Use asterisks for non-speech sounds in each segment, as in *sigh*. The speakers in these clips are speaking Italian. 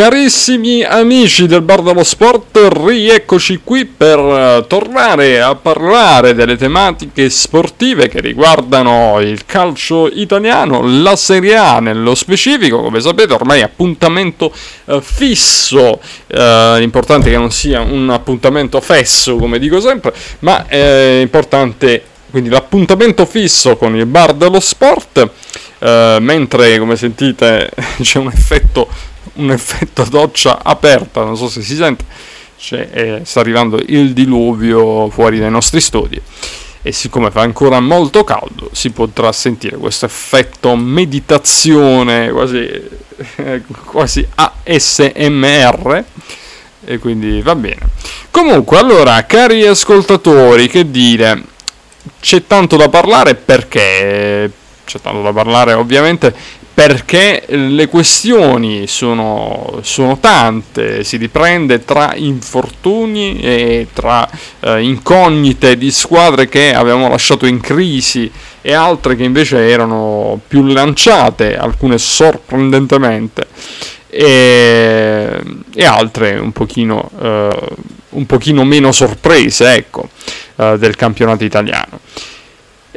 Carissimi amici del Bar dello Sport, rieccoci qui per uh, tornare a parlare delle tematiche sportive che riguardano il calcio italiano, la Serie A nello specifico, come sapete ormai appuntamento uh, fisso, uh, importante che non sia un appuntamento fesso come dico sempre, ma è importante quindi l'appuntamento fisso con il Bar dello Sport, mentre come sentite *laughs* c'è un effetto un effetto doccia aperta, non so se si sente, cioè, eh, sta arrivando il diluvio fuori dai nostri studi e siccome fa ancora molto caldo si potrà sentire questo effetto meditazione quasi, eh, quasi ASMR e quindi va bene. Comunque, allora, cari ascoltatori, che dire, c'è tanto da parlare perché? C'è tanto da parlare ovviamente perché le questioni sono, sono, tante, si riprende tra infortuni e tra eh, incognite di squadre che avevamo lasciato in crisi e altre che invece erano più lanciate, alcune sorprendentemente, e, e altre un pochino, eh, un pochino, meno sorprese ecco, eh, del campionato italiano.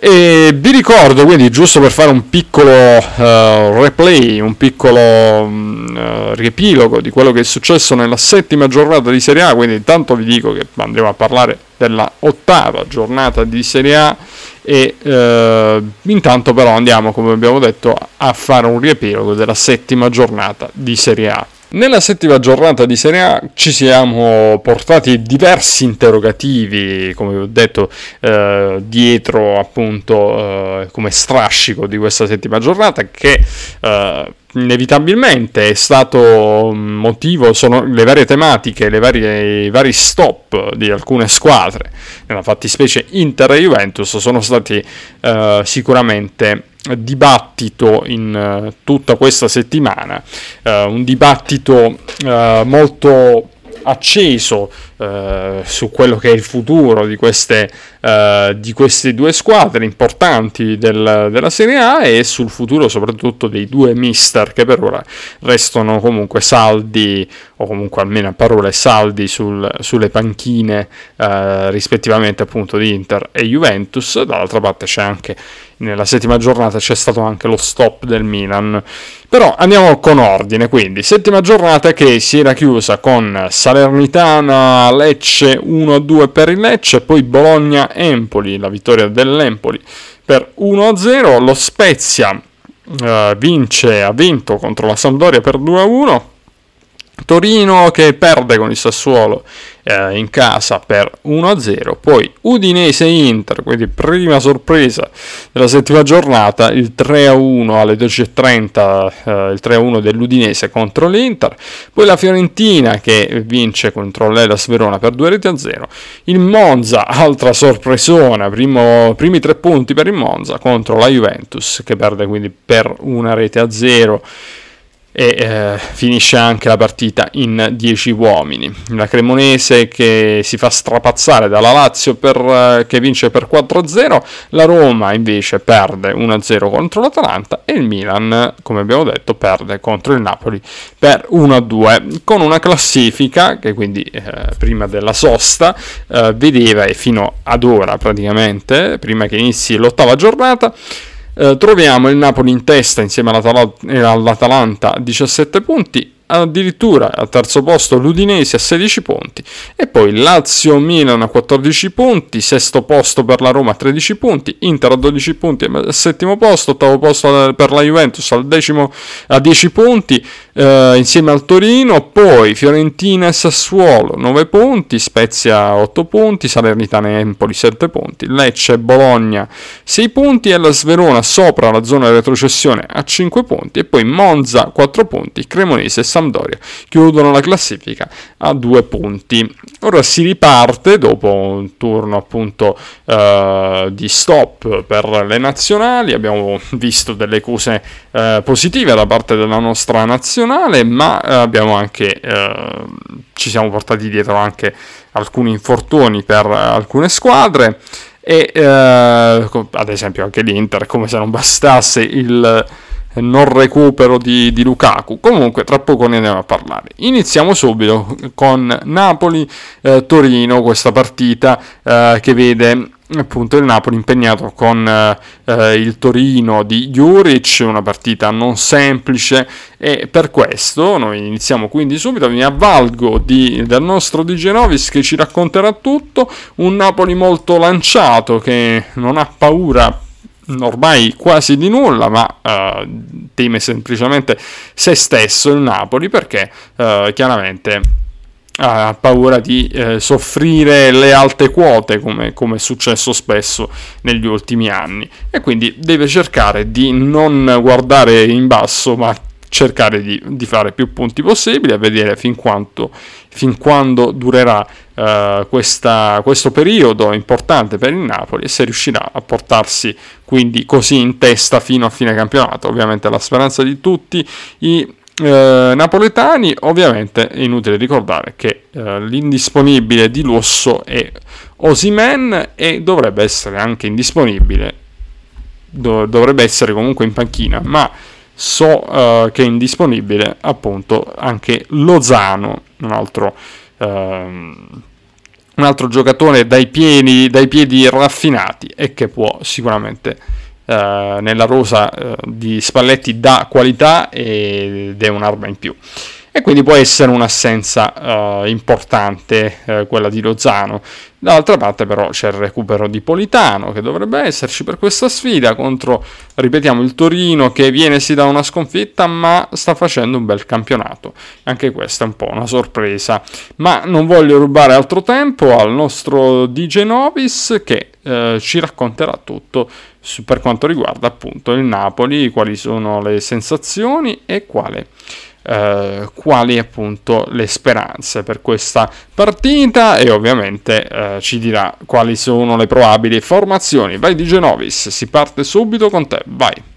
E vi ricordo quindi, giusto per fare un piccolo uh, replay, un piccolo uh, riepilogo di quello che è successo nella settima giornata di Serie A, quindi intanto vi dico che andremo a parlare della ottava giornata di Serie A e uh, intanto però andiamo, come abbiamo detto, a fare un riepilogo della settima giornata di Serie A. Nella settima giornata di Serie A ci siamo portati diversi interrogativi, come ho detto, eh, dietro appunto eh, come strascico di questa settima giornata che eh, inevitabilmente è stato motivo, sono le varie tematiche, le varie, i vari stop di alcune squadre, nella fattispecie Inter e Juventus, sono stati eh, sicuramente dibattito in uh, tutta questa settimana, uh, un dibattito uh, molto acceso su quello che è il futuro di queste, di queste due squadre importanti del, della Serie A e sul futuro soprattutto dei due mister che per ora restano comunque saldi o comunque almeno a parole saldi sul, sulle panchine rispettivamente appunto di Inter e Juventus. Dall'altra parte c'è anche nella settima giornata c'è stato anche lo stop del Milan. Però andiamo con ordine, quindi. Settima giornata che si era chiusa con Salernitana Lecce 1-2 per il Lecce, poi Bologna-Empoli, la vittoria dell'Empoli per 1-0, lo Spezia uh, vince, ha vinto contro la Sampdoria per 2-1, Torino che perde con il Sassuolo eh, in casa per 1-0, poi Udinese-Inter, quindi prima sorpresa della settima giornata, il 3-1 alle 12.30, eh, il 3-1 dell'Udinese contro l'Inter, poi la Fiorentina che vince contro l'Elas Verona per 2 reti a 0, il Monza, altra sorpresona, primo, primi tre punti per il Monza contro la Juventus che perde quindi per una rete a 0 e eh, finisce anche la partita in 10 uomini. La Cremonese che si fa strapazzare dalla Lazio per, eh, che vince per 4-0, la Roma invece perde 1-0 contro l'Atalanta e il Milan, come abbiamo detto, perde contro il Napoli per 1-2 con una classifica che quindi eh, prima della sosta eh, vedeva e fino ad ora praticamente, prima che inizi l'ottava giornata, eh, troviamo il Napoli in testa insieme all'Atalanta a 17 punti, addirittura al terzo posto l'Udinese a 16 punti e poi Lazio-Milan a 14 punti, sesto posto per la Roma a 13 punti, Inter a 12 punti al settimo posto, ottavo posto per la Juventus al decimo a 10 punti eh, insieme al Torino, poi Fiorentina e Sassuolo 9 punti, Spezia 8 punti, Salernitana e Empoli 7 punti, Lecce e Bologna 6 punti e la Sverona sopra la zona di retrocessione a 5 punti e poi Monza 4 punti, Cremonese e Sampdoria. Chiudono la classifica a 2 punti. Ora si riparte dopo un turno appunto eh, di stop per le nazionali, abbiamo visto delle cose eh, positive da parte della nostra nazionale, ma eh, abbiamo anche eh, ci siamo portati dietro anche alcuni infortuni per alcune squadre. E eh, ad esempio anche l'Inter come se non bastasse il non recupero di, di, Lukaku. Comunque, tra poco ne andiamo a parlare. Iniziamo subito con Napoli-Torino, questa partita eh, che vede appunto il Napoli impegnato con eh, il Torino di Juric, una partita non semplice e per questo noi iniziamo quindi subito, mi avvalgo di, del nostro Di Genovis che ci racconterà tutto, un Napoli molto lanciato che non ha paura ormai quasi di nulla, ma uh, teme semplicemente se stesso il Napoli perché uh, chiaramente ha paura di eh, soffrire le alte quote come, come, è successo spesso negli ultimi anni. E quindi deve cercare di non guardare in basso ma cercare di, di fare più punti possibili a vedere fin, quanto, fin quando durerà uh, questa, questo periodo importante per il Napoli e se riuscirà a portarsi quindi così in testa fino a fine campionato. Ovviamente la speranza di tutti i eh, napoletani, ovviamente è inutile ricordare che eh, l'indisponibile di lusso è Osimen e dovrebbe essere anche indisponibile, dov- dovrebbe essere comunque in panchina, ma so eh, che è indisponibile appunto anche Lozano, un altro, ehm, un altro giocatore dai piedi, dai piedi raffinati e che può sicuramente eh, nella rosa eh, di Spalletti dà qualità ed è un'arma in più. E quindi può essere un'assenza uh, importante uh, quella di Lozano. Dall'altra parte però c'è il recupero di Politano che dovrebbe esserci per questa sfida contro, ripetiamo, il Torino che viene sì da una sconfitta ma sta facendo un bel campionato. Anche questa è un po' una sorpresa. Ma non voglio rubare altro tempo al nostro DJ Novis che uh, ci racconterà tutto per quanto riguarda appunto il Napoli, quali sono le sensazioni e quale, eh, quali appunto le speranze per questa partita e ovviamente eh, ci dirà quali sono le probabili formazioni. Vai di Genovis, si parte subito con te, vai.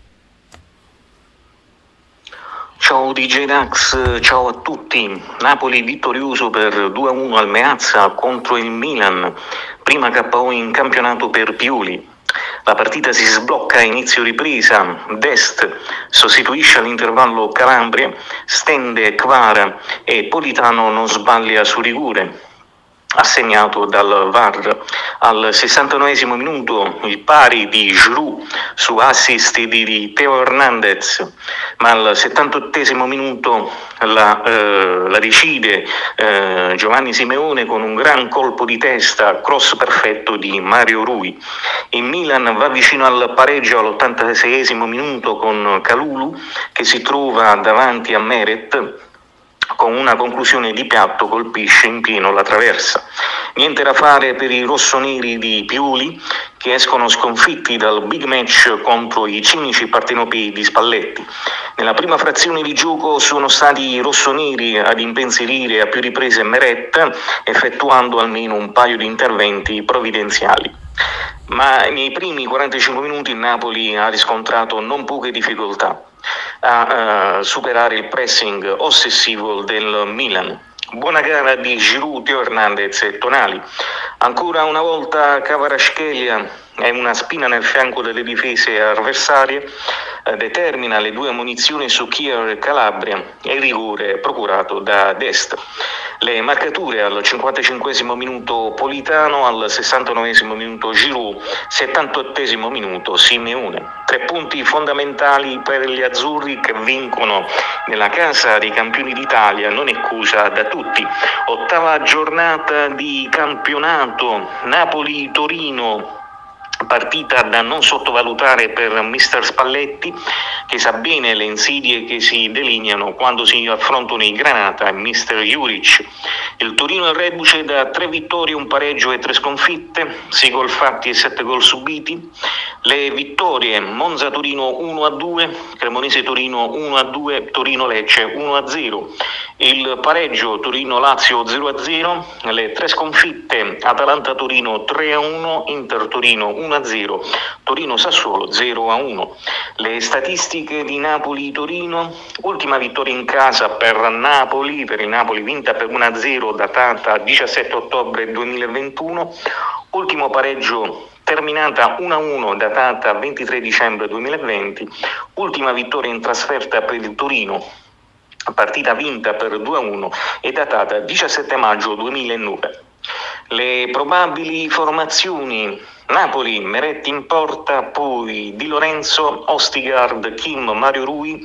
Ciao DJ Dax, ciao a tutti. Napoli vittorioso per 2-1 al Meazza contro il Milan, prima KO in campionato per Piuli. La partita si sblocca a inizio ripresa, Dest sostituisce all'intervallo Calabria, stende Kvara e Politano non sbaglia su rigore assegnato dal VAR. Al 69 minuto il pari di Giroud su assist di Teo Hernandez, ma al 78 minuto la, eh, la decide eh, Giovanni Simeone con un gran colpo di testa, cross perfetto di Mario Rui. Il Milan va vicino al pareggio all'86 minuto con Calulu che si trova davanti a Meret con una conclusione di piatto colpisce in pieno la traversa. Niente da fare per i rossoneri di Piuli che escono sconfitti dal big match contro i cinici partenopei di Spalletti. Nella prima frazione di gioco sono stati i rossoneri ad impensierire a più riprese Meret effettuando almeno un paio di interventi provvidenziali. Ma nei primi 45 minuti il Napoli ha riscontrato non poche difficoltà a uh, superare il pressing ossessivo del Milan. Buona gara di Giroud, Hernandez e Tonali. Ancora una volta Cavarascelia è una spina nel fianco delle difese avversarie, eh, determina le due munizioni su Kier e Calabria e il rigore procurato da Dest. Le marcature al 55 minuto Politano, al 69 minuto Giroud, 78 minuto Simeone. Tre punti fondamentali per gli azzurri che vincono nella casa dei campioni d'Italia, non è cosa da tutti. Ottava giornata di campionato, Napoli-Torino partita da non sottovalutare per mister Spalletti che sa bene le insidie che si delineano quando si affrontano i Granata e mister Juric. Il Torino è reduce da tre vittorie, un pareggio e tre sconfitte, sei gol fatti e sette gol subiti. Le vittorie Monza-Torino 1-2, Cremonese-Torino 1-2, Torino-Lecce 1-0. Il pareggio Torino-Lazio 0-0, le tre sconfitte Atalanta-Torino 3-1, Inter-Torino 1-0. 1-0, Torino-Sassuolo 0-1. Le statistiche di Napoli-Torino, ultima vittoria in casa per Napoli, per il Napoli vinta per 1-0 datata 17 ottobre 2021, ultimo pareggio terminata 1-1 datata 23 dicembre 2020, ultima vittoria in trasferta per il Torino, partita vinta per 2-1 e datata 17 maggio 2009. Le probabili formazioni Napoli, Meretti in porta, poi Di Lorenzo, Ostigard, Kim, Mario Rui,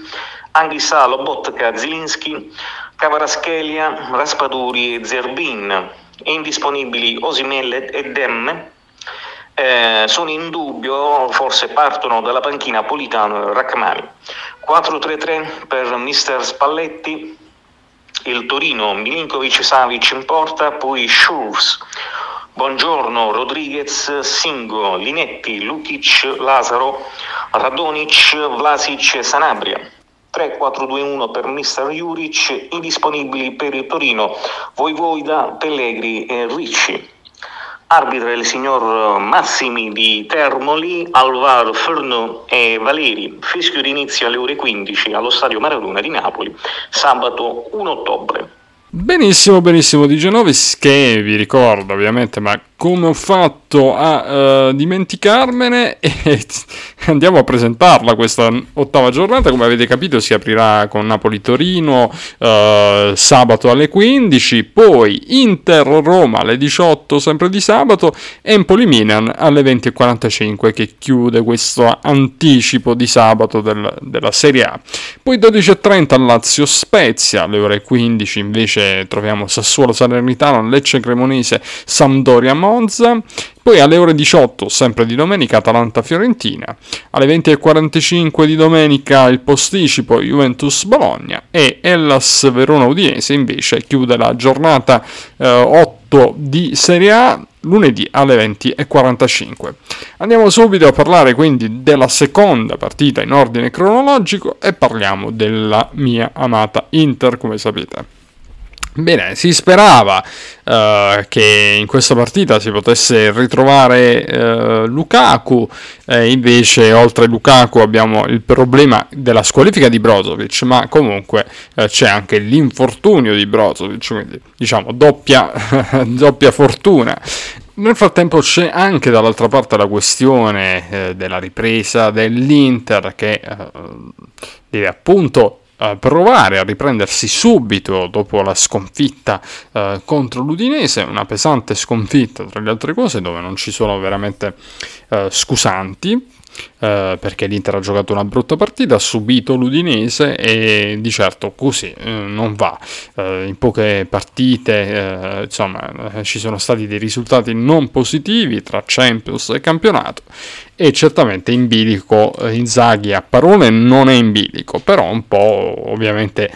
Anghissà, Lobotka, Zilinski, Cavaraschelia, Raspaduri e Zerbin, indisponibili Osimelle e Demme, eh, sono in dubbio, forse partono dalla panchina Politano e Rachmani. 4-3-3 per mister Spalletti, il Torino, Milinkovic Savic in porta, poi Schurz, Buongiorno, Rodriguez, Singo, Linetti, Lukic, Lazaro, Radonic, Vlasic e Sanabria. 3-4-2-1 per Mister Juric, indisponibili per il Torino, Voivoida, Pellegri e Ricci. Arbitra il signor Massimi di Termoli, Alvar Ferno e Valeri. Fischio d'inizio alle ore 15 allo stadio Maradona di Napoli, sabato 1 ottobre. Benissimo, benissimo di Genovis che vi ricordo ovviamente, ma come ho fatto a uh, dimenticarmene *laughs* e andiamo a presentarla questa ottava giornata. Come avete capito si aprirà con Napoli-Torino uh, sabato alle 15 poi Inter-Roma alle 18 sempre di sabato Empoli-Milan alle 20.45 che chiude questo anticipo di sabato del, della Serie A. Poi 12.30 Lazio-Spezia alle ore 15 invece troviamo Sassuolo-Salernitano Lecce-Cremonese Sampdoria-Monza Monza, poi alle ore 18, sempre di domenica, Atalanta-Fiorentina, alle 20.45 di domenica il posticipo Juventus-Bologna e Hellas Verona-Udinese invece chiude la giornata eh, 8 di Serie A lunedì alle 20.45. Andiamo subito a parlare quindi della seconda partita in ordine cronologico e parliamo della mia amata Inter, come sapete. Bene, si sperava uh, che in questa partita si potesse ritrovare uh, Lukaku, eh, invece oltre Lukaku abbiamo il problema della squalifica di Brozovic, ma comunque uh, c'è anche l'infortunio di Brozovic, quindi diciamo doppia, *laughs* doppia fortuna. Nel frattempo c'è anche dall'altra parte la questione eh, della ripresa dell'Inter che deve appunto uh, provare a riprendersi subito dopo la sconfitta uh, contro l'Udinese, una pesante sconfitta tra le altre cose dove non ci sono veramente uh, scusanti, Uh, perché l'Inter ha giocato una brutta partita, ha subito l'Udinese e di certo così uh, non va. Uh, in poche partite insomma ci sono stati dei risultati non positivi tra Champions e campionato e certamente in bilico Inzaghi a parole non è in bilico, però un po' ovviamente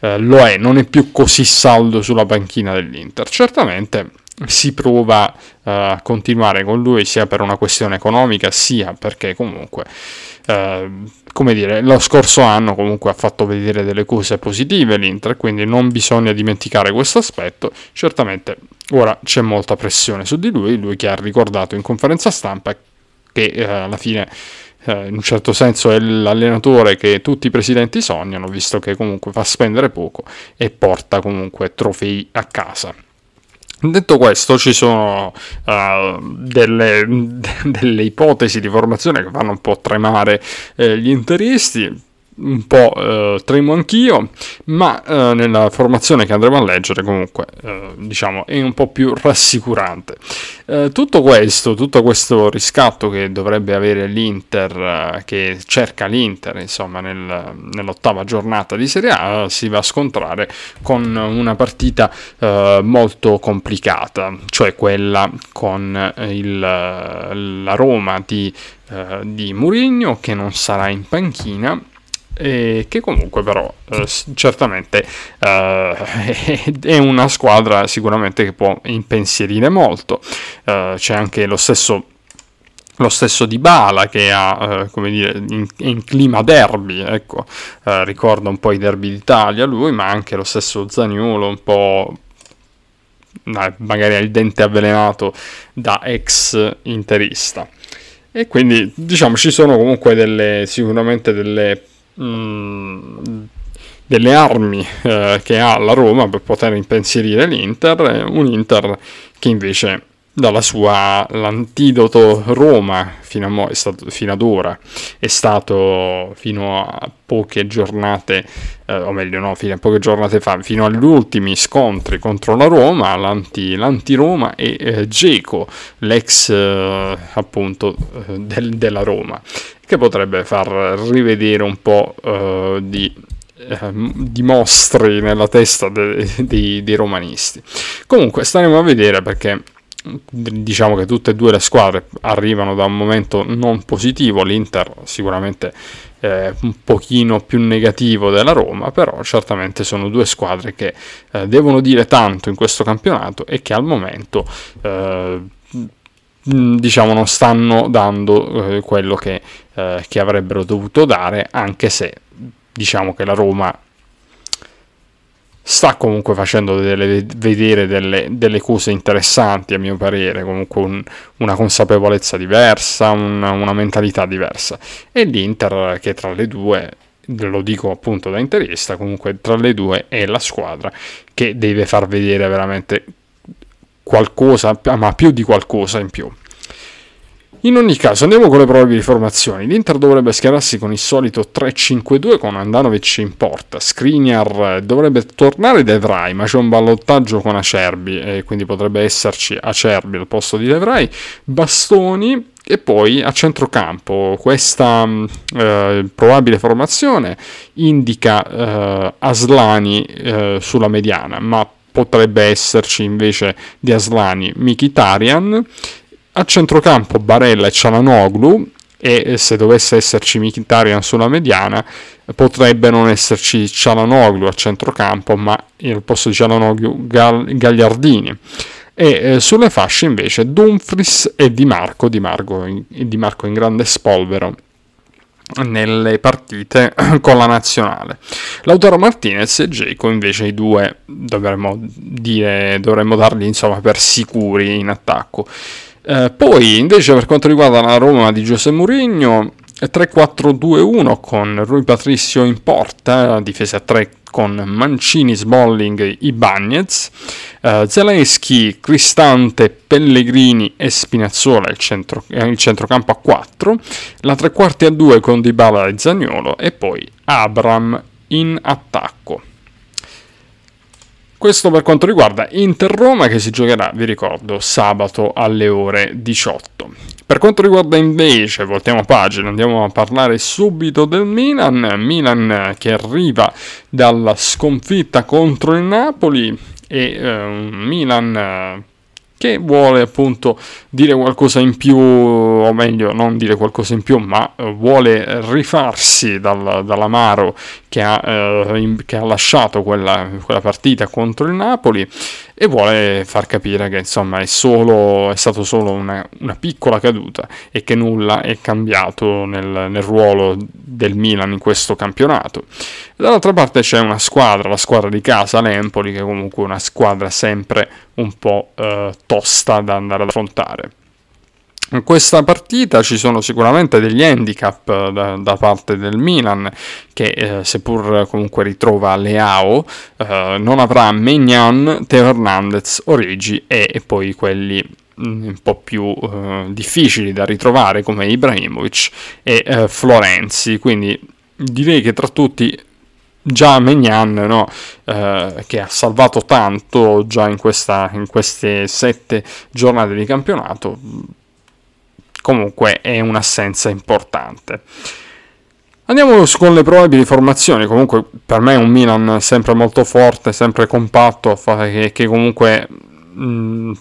lo è, non è più così saldo sulla panchina dell'Inter. Certamente si prova uh, a continuare con lui sia per una questione economica sia perché comunque uh, come dire lo scorso anno comunque ha fatto vedere delle cose positive l'Inter quindi non bisogna dimenticare questo aspetto certamente ora c'è molta pressione su di lui lui che ha ricordato in conferenza stampa che uh, alla fine in un certo senso è l'allenatore che tutti i presidenti sognano, visto che comunque fa spendere poco e porta comunque trofei a casa. Detto questo, ci sono uh, delle, *laughs* delle, ipotesi di formazione che fanno un po' tremare eh, gli interisti un po' eh, tremo anch'io, ma eh, nella formazione che andremo a leggere comunque eh, diciamo è un po' più rassicurante. Eh, tutto questo, tutto questo riscatto che dovrebbe avere l'Inter, eh, che cerca l'Inter insomma nel, nell'ottava giornata di Serie A, eh, si va a scontrare con una partita molto complicata, cioè quella con il, la Roma di, di Mourinho che non sarà in panchina e che comunque però eh, certamente eh, *laughs* è una squadra sicuramente che può impensierire molto eh, c'è anche lo stesso lo stesso Di Bala che ha, eh, dire, in, in, clima derby, ecco, eh, ricorda un po' i derby d'Italia lui, ma anche lo stesso Zaniolo un po' magari ha il dente avvelenato da ex interista. E quindi diciamo ci sono comunque delle, sicuramente delle Mm, delle armi eh, che ha la Roma per poter impensierire l'Inter, un Inter che invece dalla sua l'antidoto Roma fino, mo, stato, fino, ad ora. È stato fino a poche giornate eh, o meglio no fino a poche giornate fa fino agli ultimi scontri contro la Roma l'anti, l'anti-Roma e eh, Geco l'ex eh, appunto eh, del, della Roma che potrebbe far rivedere un po' eh, di ehm, di mostri nella testa dei, dei, dei romanisti. Comunque staremo a vedere perché diciamo che tutte e due le squadre arrivano da un momento non positivo, l'Inter sicuramente eh, un pochino più negativo della Roma, però certamente sono due squadre che eh, devono dire tanto in questo campionato e che al momento eh, diciamo non stanno dando eh, quello che, eh, che avrebbero dovuto dare, anche se diciamo che la Roma sta comunque facendo delle, vedere delle, delle, cose interessanti a mio parere, comunque un, una consapevolezza diversa, un, una mentalità diversa. E l'Inter che tra le due, lo dico appunto da interista, comunque tra le due è la squadra che deve far vedere veramente qualcosa, ma più di qualcosa in più. In ogni caso, andiamo con le probabili formazioni. L'Inter dovrebbe schierarsi con il solito 3-5-2 con Andanovic in porta. Skriniar dovrebbe tornare De Vrij, ma c'è un ballottaggio con Acerbi, e quindi potrebbe esserci Acerbi al posto di De Vrij. Bastoni e poi a centrocampo questa eh, probabile formazione indica eh, Aslani eh, sulla mediana, ma potrebbe esserci invece di Aslani Mikitarian a centrocampo Barella e Cialanoglu e se dovesse esserci Mkhitaryan sulla mediana potrebbe non esserci Cialanoglu a centrocampo ma al posto di Cialanoglu Gagliardini e eh, sulle fasce invece Dumfries e Di Marco Di Marco in, Di Marco in grande spolvero nelle partite *clears throat* con la nazionale. Lautaro Martinez e Jaco invece i due dovremmo, dire, dovremmo darli insomma per sicuri in attacco. Eh, poi invece per quanto riguarda la Roma di Giuseppe Mourinho 3-4-2-1 con Rui Patricio in porta, difesa a 3 con Mancini, Smalling, Ibagnez, uh, Zelensky, Cristante, Pellegrini e Spinazzola il, centro, eh, il centrocampo a 4, la tre quarti a 2 con Dybala e Zagnolo e poi Abram in attacco. Questo per quanto riguarda Inter-Roma che si giocherà, vi ricordo, sabato alle ore 18. Per quanto riguarda invece, voltiamo pagina, andiamo a parlare subito del Milan. Milan che arriva dalla sconfitta contro il Napoli e eh, Milan che vuole appunto dire qualcosa in più, o meglio, non dire qualcosa in più, ma eh, vuole rifarsi dal, dall'amaro che ha, eh, che ha lasciato quella, quella, partita contro il Napoli e vuole far capire che insomma è, solo, è stato solo una, una, piccola caduta e che nulla è cambiato nel, nel ruolo del Milan in questo campionato. Dall'altra parte c'è una squadra, la squadra di casa, l'Empoli, che è comunque una squadra sempre un po' eh, tosta da andare ad affrontare. In questa partita ci sono sicuramente degli handicap eh, da, da parte del Milan che eh, seppur comunque ritrova Leao eh, non avrà Megnan, Teo Hernandez, Origi e, e poi quelli mm, un po' più eh, difficili da ritrovare come Ibrahimovic e eh, Florenzi quindi direi che tra tutti già Megnan, no? eh, che ha salvato tanto già in, questa, in queste sette giornate di campionato, comunque è un'assenza importante. Andiamo con le probabili formazioni, comunque per me è un Milan sempre molto forte, sempre compatto, che, comunque mh,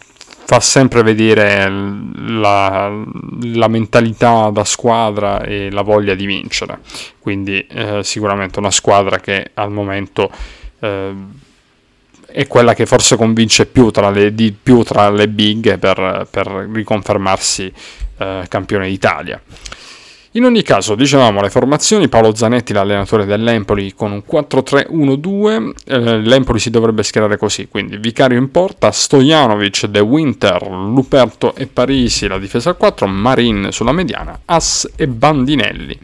fa sempre vedere la, la, mentalità da squadra e la voglia di vincere. Quindi eh, sicuramente una squadra che al momento eh, è quella che forse convince più tra le, di più tra le big per, per riconfermarsi eh, campione d'Italia. In ogni caso, dicevamo le formazioni, Paolo Zanetti, l'allenatore dell'Empoli, con un 4-3-1-2, eh, l'Empoli si dovrebbe schierare così, quindi Vicario in porta, Stojanovic, De Winter, Luperto e Parisi, la difesa a 4, Marin sulla mediana, As e Bandinelli,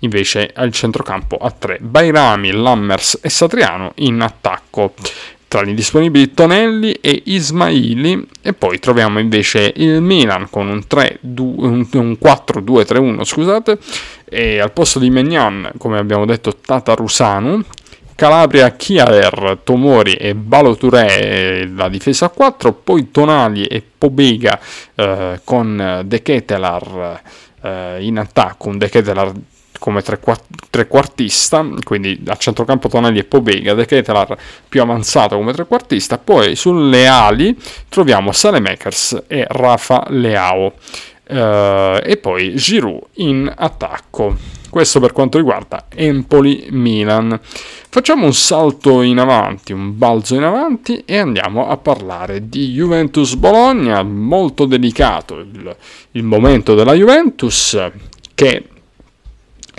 invece al centrocampo a 3, Bairami, Lammers e Satriano in attacco. Tra gli disponibili Tonelli e Ismaili e poi troviamo invece il Milan con un, 3, 2, un, un 4-2-3-1 scusate e al posto di Megnan come abbiamo detto Tatarusanu Calabria, Chiaver, Tomori e Baloture la difesa a 4, poi Tonali e Pobega eh, con De Ketelar eh, in attacco, un De Ketelar come trequartista, quindi a centrocampo Tonelli e Pobega, De Ketelar più avanzato come trequartista, poi sulle ali troviamo Salemakers e Rafa Leao, eh, e poi Giroud in attacco. Questo per quanto riguarda Empoli-Milan. Facciamo un salto in avanti, un balzo in avanti e andiamo a parlare di Juventus-Bologna, molto delicato il, il momento della Juventus che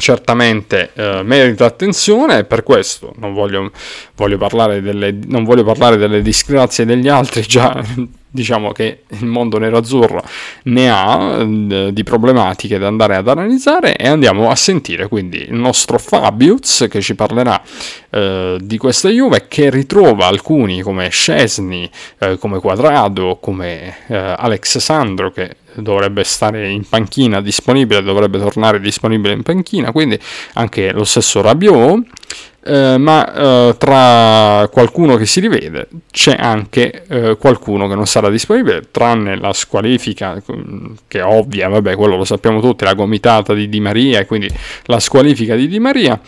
certamente eh, merita attenzione e per questo non voglio, voglio, parlare delle, non voglio parlare delle disgrazie degli altri, già *laughs* diciamo che il mondo nero-azzurro ne ha eh, di problematiche da andare ad analizzare e andiamo a sentire quindi il nostro Fabius che ci parlerà eh, di questa Juve che ritrova alcuni come Scesni, eh, come Quadrado, come eh, Alex Sandro che dovrebbe stare in panchina disponibile, dovrebbe tornare disponibile in panchina, quindi anche lo stesso Rabiot. Eh, ma eh, tra qualcuno che si rivede c'è anche eh, qualcuno che non sarà disponibile, tranne la squalifica mm, che è ovvia, vabbè, quello lo sappiamo tutti, la gomitata di Di Maria quindi la squalifica di Di Maria.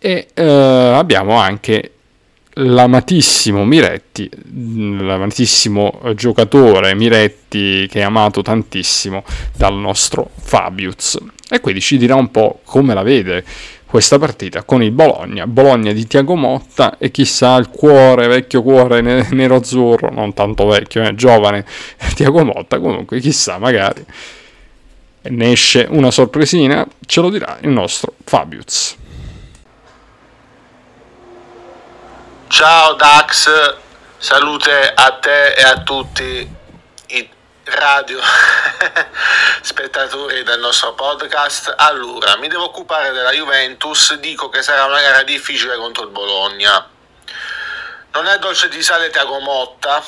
E eh, abbiamo anche l'amatissimo Miretti, l'amatissimo giocatore Miretti che è amato tantissimo dal nostro Fabius. E quindi ci dirà un po' come la vede questa partita con il Bologna, Bologna di Tiago Motta e chissà il cuore, vecchio cuore nero-azzurro, non tanto vecchio, eh, giovane Tiago Motta, comunque chissà magari ne esce una sorpresina, ce lo dirà il nostro Fabius. Ciao Dax, salute a te e a tutti i radio *laughs* spettatori del nostro podcast. Allora, mi devo occupare della Juventus, dico che sarà una gara difficile contro il Bologna. Non è dolce di sale Tiago Motta,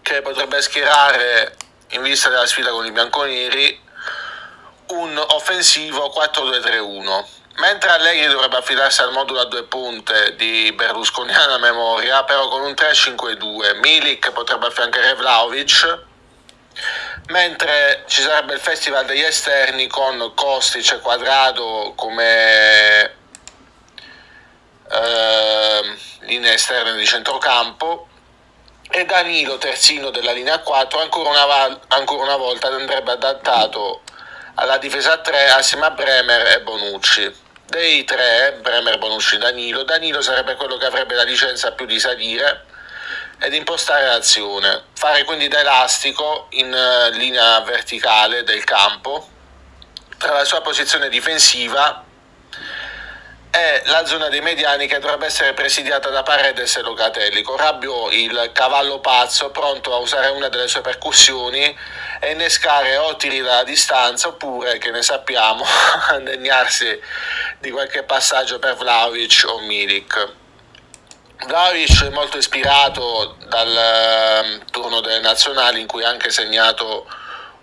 che potrebbe schierare in vista della sfida con i bianconeri un offensivo 4-2-3-1 Mentre Allegri dovrebbe affidarsi al modulo a due punte di berlusconiana memoria, però con un 3-5-2, Milik potrebbe affiancare Vlaovic, mentre ci sarebbe il festival degli esterni con Kostic e Quadrado come eh, linee esterne di centrocampo e Danilo terzino della linea 4 ancora una, ancora una volta andrebbe adattato alla difesa a 3 assieme a Bremer e Bonucci dei tre, Bremer, Bonucci, Danilo, Danilo sarebbe quello che avrebbe la licenza più di salire ed impostare l'azione, fare quindi da elastico in eh, linea verticale del campo tra la sua posizione difensiva e la zona dei mediani che dovrebbe essere presidiata da Paredes e Locatelli, con Rabbio il cavallo pazzo pronto a usare una delle sue percussioni e innescare o tiri dalla distanza oppure, che ne sappiamo, *laughs* degnarsi di qualche passaggio per Vlaovic o Milik. Vlaovic è molto ispirato dal uh, turno delle nazionali in cui ha anche segnato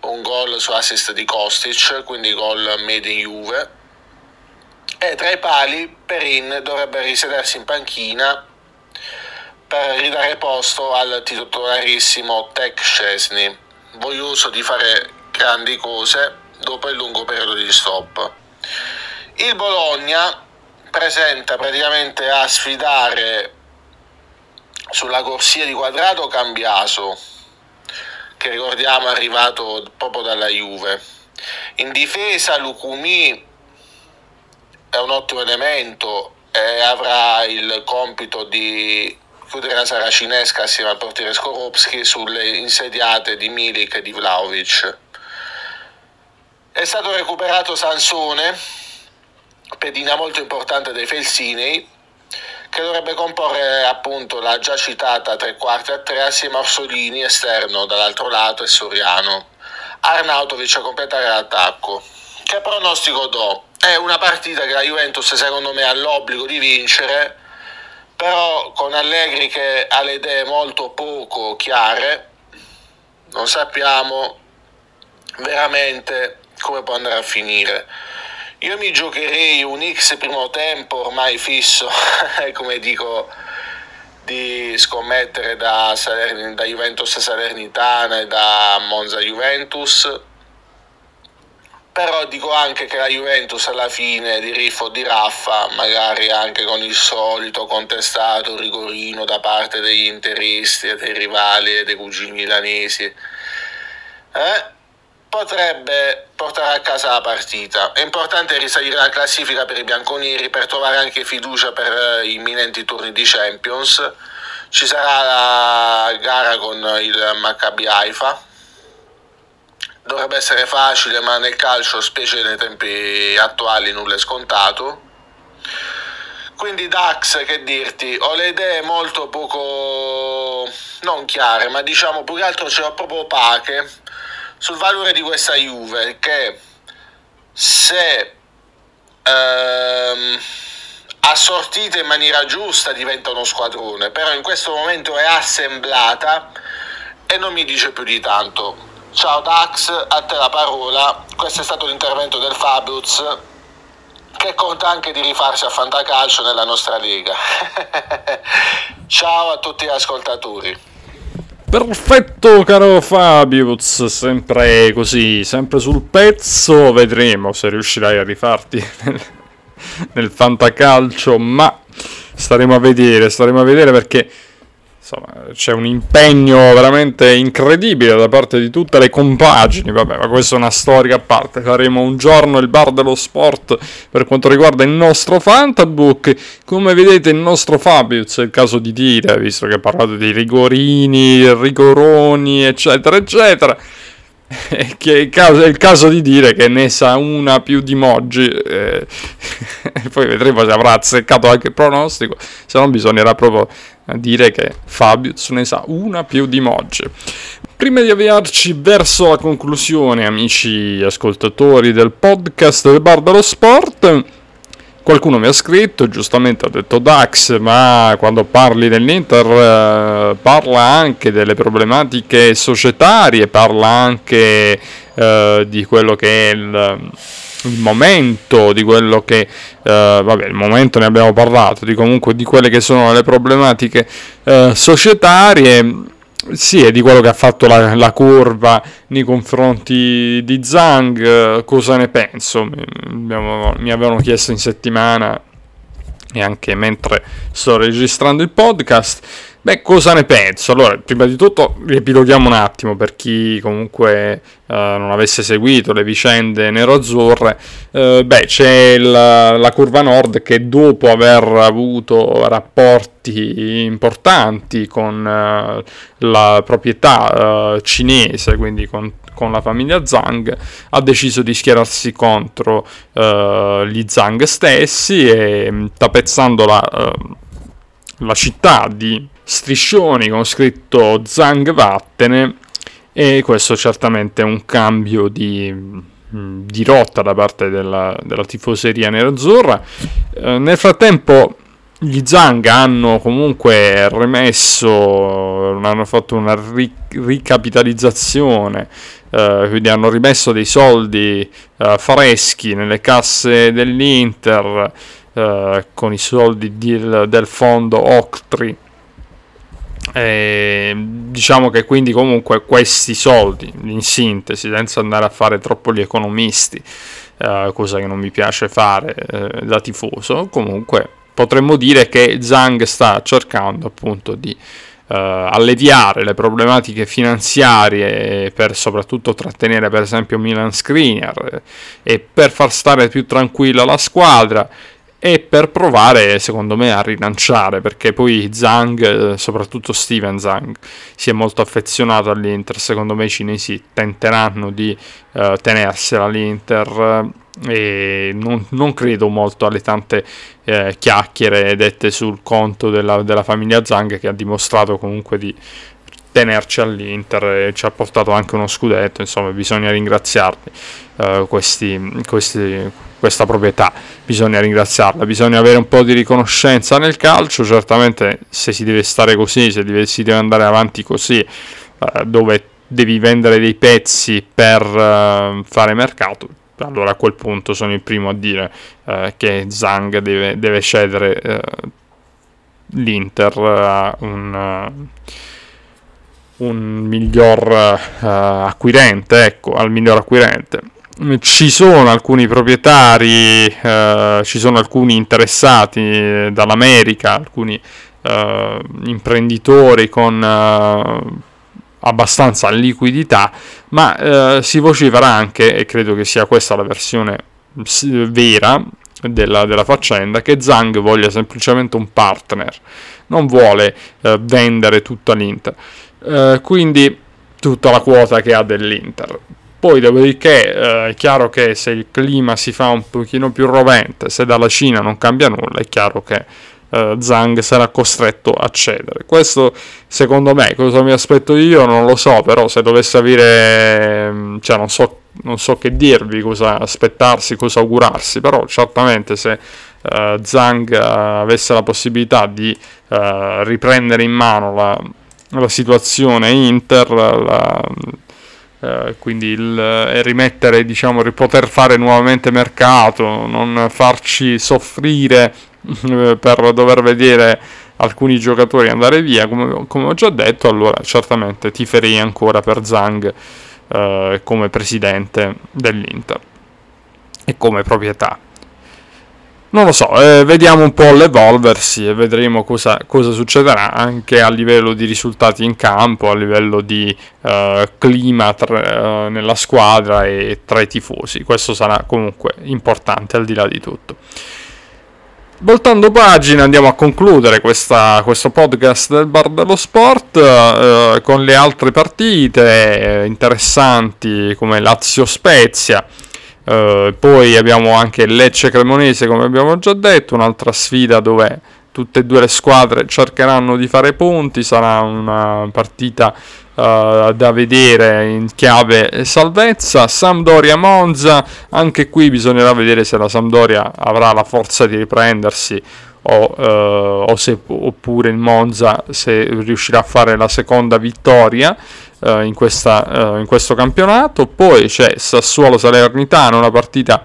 un gol su assist di Kostic, quindi gol made in Juve. E tra i pali Perin dovrebbe risedersi in panchina per ridare posto al titolarissimo Tech Scesni voglioso di fare grandi cose dopo il lungo periodo di stop. Il Bologna presenta praticamente a sfidare sulla corsia di quadrato Cambiaso, che ricordiamo è arrivato proprio dalla Juve. In difesa Lucumi è un ottimo elemento e avrà il compito di chiudere la saracinesca assieme al portiere Skorupski sulle insediate di Milik e di Vlaovic. È stato recuperato Sansone, pedina molto importante dei Felsinei, che dovrebbe comporre appunto la già citata tre quarti a tre assieme a Orsolini esterno dall'altro lato e Soriano. Arnautovic a completare l'attacco. Che pronostico do? È una partita che la Juventus secondo me ha l'obbligo di vincere però con Allegri che ha le idee molto poco chiare non sappiamo veramente come può andare a finire. Io mi giocherei un X primo tempo ormai fisso, *laughs* come dico, di scommettere da, Salern- da Juventus Salernitana e da Monza Juventus. Però dico anche che la Juventus alla fine di Riffo di Raffa, magari anche con il solito contestato rigorino da parte degli interisti dei rivali e dei cugini milanesi, eh, potrebbe portare a casa la partita. È importante risalire la classifica per i bianconeri per trovare anche fiducia per eh, gli imminenti turni di Champions. Ci sarà la gara con il Maccabi Haifa. Dovrebbe essere facile, ma nel calcio, specie nei tempi attuali, nulla è scontato. Quindi Dax, che dirti, ho le idee molto poco non chiare, ma diciamo più che altro ce l'ho proprio opache sul valore di questa Juve che se ehm, assortita in maniera giusta diventa uno squadrone, però in questo momento è assemblata e non mi dice più di tanto. Ciao Dax, a te la parola. Questo è stato l'intervento del Fabruz che conta anche di rifarsi a Fantacalcio nella nostra lega. *laughs* Ciao a tutti gli ascoltatori. Perfetto caro Fabius, sempre così, sempre sul pezzo, vedremo se riuscirai a rifarti nel, nel fantacalcio, ma staremo a vedere, staremo a vedere perché insomma, c'è un impegno veramente incredibile da parte di tutte le compagini. Vabbè, ma questa è una storia a parte. Faremo un giorno il bar dello sport per quanto riguarda il nostro Fantabook. Come vedete, il nostro Fabius è il caso di dire, visto che ha parlato di rigorini, rigoroni, eccetera, eccetera. *laughs* che è caso, è il caso di dire che ne sa una più di Moggi eh, *laughs* poi vedremo se avrà azzeccato anche il pronostico se no bisognerà proprio dire che Fabius ne sa una più di Moggi. Prima di avviarci verso la conclusione amici ascoltatori del podcast del Bar dello Sport Qualcuno mi ha scritto, giustamente ha detto Dax, ma quando parli dell'Inter eh, parla anche delle problematiche societarie, parla anche eh, di quello che è il, il, momento, di quello che, eh, vabbè, il momento ne abbiamo parlato, di comunque di quelle che sono le problematiche eh, societarie sì, è di quello che ha fatto la, la, curva nei confronti di Zhang, cosa ne penso? Mi, mi avevano chiesto in settimana anche mentre sto registrando il podcast. Beh, cosa ne penso? Allora, prima di tutto riepiloghiamo un attimo per chi comunque eh, non avesse seguito le vicende nero-azzurre. Eh, beh, c'è la, la, curva nord che dopo aver avuto rapporti importanti con eh, la proprietà cinese, quindi con, con, la famiglia Zhang, ha deciso di schierarsi contro eh, gli Zhang stessi e mm, tapezzando la, eh, la città di striscioni con scritto Zang vattene e questo certamente è un cambio di, mm, di rotta da parte della, della tifoseria nerazzurra. Eh, nel frattempo gli Zang hanno comunque rimesso, hanno fatto una ri- ricapitalizzazione, eh, quindi hanno rimesso dei soldi eh, freschi nelle casse dell'Inter eh, con i soldi di, del fondo Octri e diciamo che quindi comunque questi soldi, in sintesi, senza andare a fare troppo gli economisti, eh, cosa che non mi piace fare eh, da tifoso, comunque potremmo dire che Zhang sta cercando appunto di alleviare le problematiche finanziarie per soprattutto trattenere per esempio Milan Skriniar e per far stare più tranquilla la squadra e per provare secondo me a rilanciare perché poi Zhang, eh, soprattutto Steven Zhang, si è molto affezionato all'Inter, secondo me i cinesi tenteranno di uh, tenersela l'Inter e non, non, credo molto alle tante eh, chiacchiere dette sul conto della, della famiglia Zhang che ha dimostrato comunque di tenerci all'Inter e ci ha portato anche uno scudetto, insomma bisogna ringraziarli uh, questi, questi, questa proprietà, bisogna ringraziarla, bisogna avere un po' di riconoscenza nel calcio, certamente se si deve stare così, se deve, si deve andare avanti così, uh, dove devi vendere dei pezzi per uh, fare mercato, allora a quel punto sono il primo a dire che Zhang deve, deve cedere l'Inter a un un miglior uh, acquirente, ecco, al miglior acquirente. Ci sono alcuni proprietari, uh, ci sono alcuni interessati dall'America, alcuni uh, imprenditori con abbastanza liquidità, ma si vocifera anche, e credo che sia questa la versione vera della, della faccenda, che Zhang voglia semplicemente un partner, non vuole vendere tutta l'Inter. Eh, quindi tutta la quota che ha dell'Inter. Poi dopodiché eh, è chiaro che se il clima si fa un pochino più rovente, se dalla Cina non cambia nulla, è chiaro che eh, Zhang sarà costretto a cedere. Questo secondo me, cosa mi aspetto io non lo so, però se dovesse avere, mm, cioè non so, non so che dirvi, cosa aspettarsi, cosa augurarsi, però certamente se uh, Zhang uh, avesse la possibilità di uh, riprendere in mano la la situazione Inter, la, eh, quindi il, rimettere, diciamo, poter fare nuovamente mercato, non farci soffrire eh, per dover vedere alcuni giocatori andare via, come, come, ho già detto, allora certamente ti farei ancora per Zhang eh, come presidente dell'Inter e come proprietà. Non lo so, eh, vediamo un po' l'evolversi e vedremo cosa, cosa, succederà anche a livello di risultati in campo, a livello di eh, clima tra, eh, nella squadra e tra i tifosi. Questo sarà comunque importante al di là di tutto. Voltando pagina andiamo a concludere questa, questo podcast del Bar dello Sport eh, con le altre partite eh, interessanti come Lazio Spezia Uh, poi abbiamo anche Lecce Cremonese, come abbiamo già detto, un'altra sfida dove tutte e due le squadre cercheranno di fare punti. Sarà una partita uh, da vedere in chiave salvezza. Sampdoria Monza, anche qui bisognerà vedere se la Sampdoria avrà la forza di riprendersi o, uh, o se, oppure il Monza se riuscirà a fare la seconda vittoria uh, in, questa, uh, in, questo campionato. Poi c'è Sassuolo Salernitano, una partita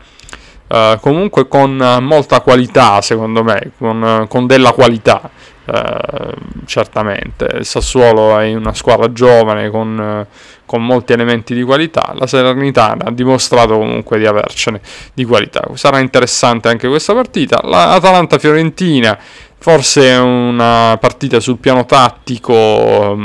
comunque con molta qualità, secondo me, con, con della qualità. Certamente il Sassuolo è una squadra giovane con, con molti elementi di qualità. La Salernitana ha dimostrato comunque di avercene di qualità. Sarà interessante anche questa partita. La Atalanta-Fiorentina, forse una partita sul piano tattico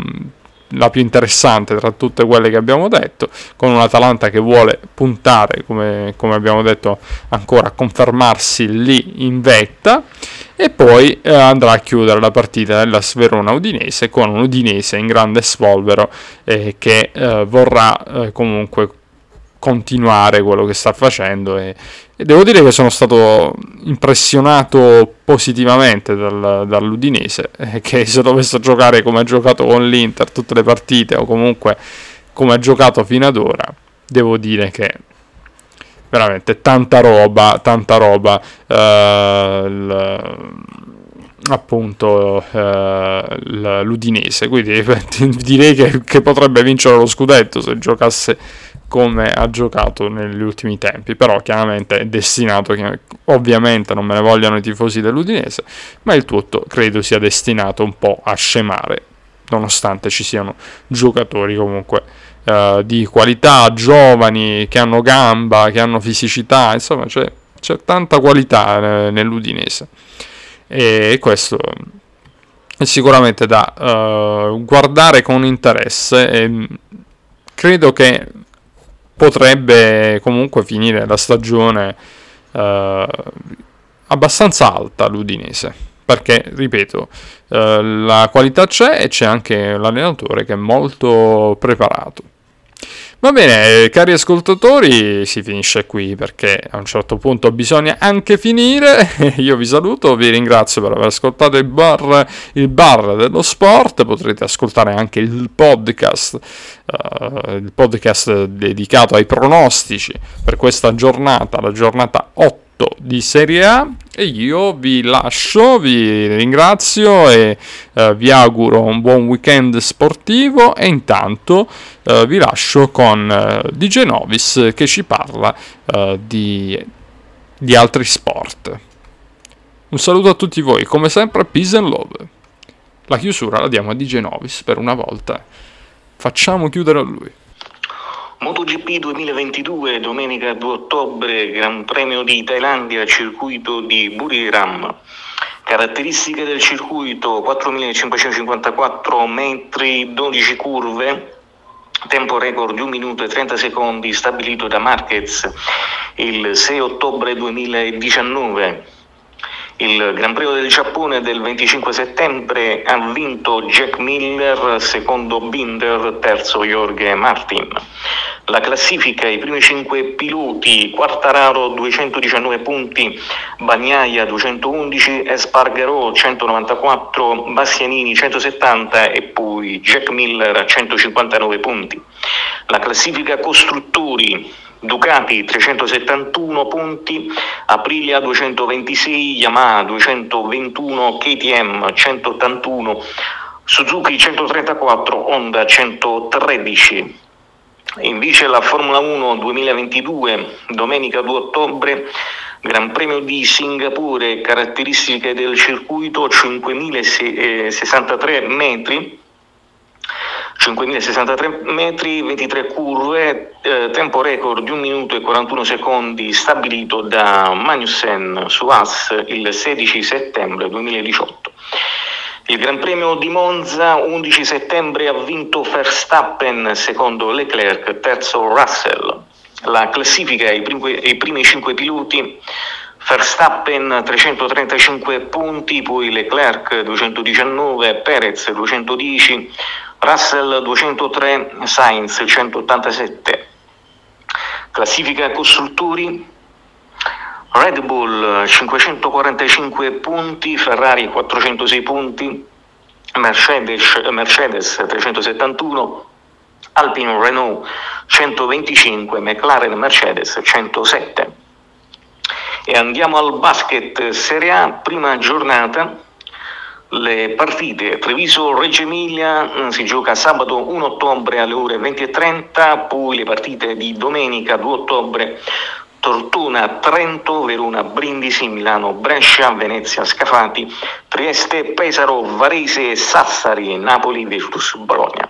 la più interessante tra tutte quelle che abbiamo detto, con un Atalanta che vuole puntare, come, come abbiamo detto, ancora a confermarsi lì in vetta e poi eh, andrà a chiudere la partita della Sverona Udinese con un Udinese in grande spolvero eh, che eh, vorrà eh, comunque continuare quello che sta facendo e, e, devo dire che sono stato impressionato positivamente dal, dall'Udinese eh, che se dovesse giocare come ha giocato con l'Inter tutte le partite o comunque come ha giocato fino ad ora. Devo dire che veramente tanta roba tanta roba eh, l, appunto eh, l'Udinese. Quindi *laughs* direi che, che potrebbe vincere lo scudetto se giocasse come ha giocato negli ultimi tempi, però chiaramente è destinato, ovviamente non me ne vogliono i tifosi dell'Udinese, ma il tutto credo sia destinato un po' a scemare, nonostante ci siano giocatori comunque uh, di qualità, giovani, che hanno gamba, che hanno fisicità, insomma c'è, c'è tanta qualità nell'Udinese. E questo è sicuramente da uh, guardare con interesse e credo che potrebbe comunque finire la stagione eh, abbastanza alta l'Udinese. Perché, ripeto, eh, la qualità c'è e c'è anche l'allenatore che è molto preparato. Va bene, cari ascoltatori, si finisce qui perché a un certo punto bisogna anche finire. *laughs* Io vi saluto, vi ringrazio per aver ascoltato il bar, il bar dello sport. Potrete ascoltare anche il podcast, uh, il podcast dedicato ai pronostici per questa giornata, la giornata 8 di Serie A e io vi lascio, vi ringrazio e eh, vi auguro un buon weekend sportivo e intanto eh, vi lascio con eh, DJ Novis che ci parla eh, di, di altri sport. Un saluto a tutti voi, come sempre peace and love. La chiusura la diamo a DJ Novis per una volta. Facciamo chiudere a lui. MotoGP 2022, domenica 2 ottobre, Gran Premio di Thailandia, circuito di Buriram. Caratteristiche del circuito 4554 metri, 12 curve, tempo record di 1 minuto e 30 secondi stabilito da Marquez il 6 ottobre 2019. Il Gran Premio del Giappone del 25 settembre ha vinto Jack Miller, secondo Binder, terzo Jorge Martin. La classifica, i primi 5 piloti, Quartararo 219 punti, Bagnaia 211, Espargaro 194, Bastianini 170 e poi Jack Miller a 159 punti. La classifica costruttori, Ducati 371 punti, Aprilia 226, Yamaha 221, KTM 181, Suzuki 134, Honda 113. Invece la Formula 1 2022, domenica 2 ottobre, Gran Premio di Singapore, caratteristiche del circuito 5063 metri, 5.063 metri, 23 curve, eh, tempo record di 1 minuto e 41 secondi stabilito da Magnussen su AS il 16 settembre 2018. Il Gran Premio di Monza 11 settembre ha vinto Verstappen, secondo Leclerc, terzo Russell. La classifica i primi, i primi 5 piloti Verstappen 335 punti, poi Leclerc 219, Perez 210, Russell 203, Sainz 187. Classifica costruttori Red Bull 545 punti, Ferrari 406 punti, Mercedes, Mercedes 371, Alpine Renault 125, McLaren Mercedes 107. E andiamo al basket Serie A, prima giornata le partite Treviso-Reggio Emilia mm, si gioca sabato 1 ottobre alle ore 20.30, poi le partite di domenica 2 ottobre Tortona, Trento, Verona, Brindisi, Milano, Brescia, Venezia, Scafati, Trieste, Pesaro, Varese, Sassari, Napoli, Virtus, Bologna.